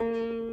嗯。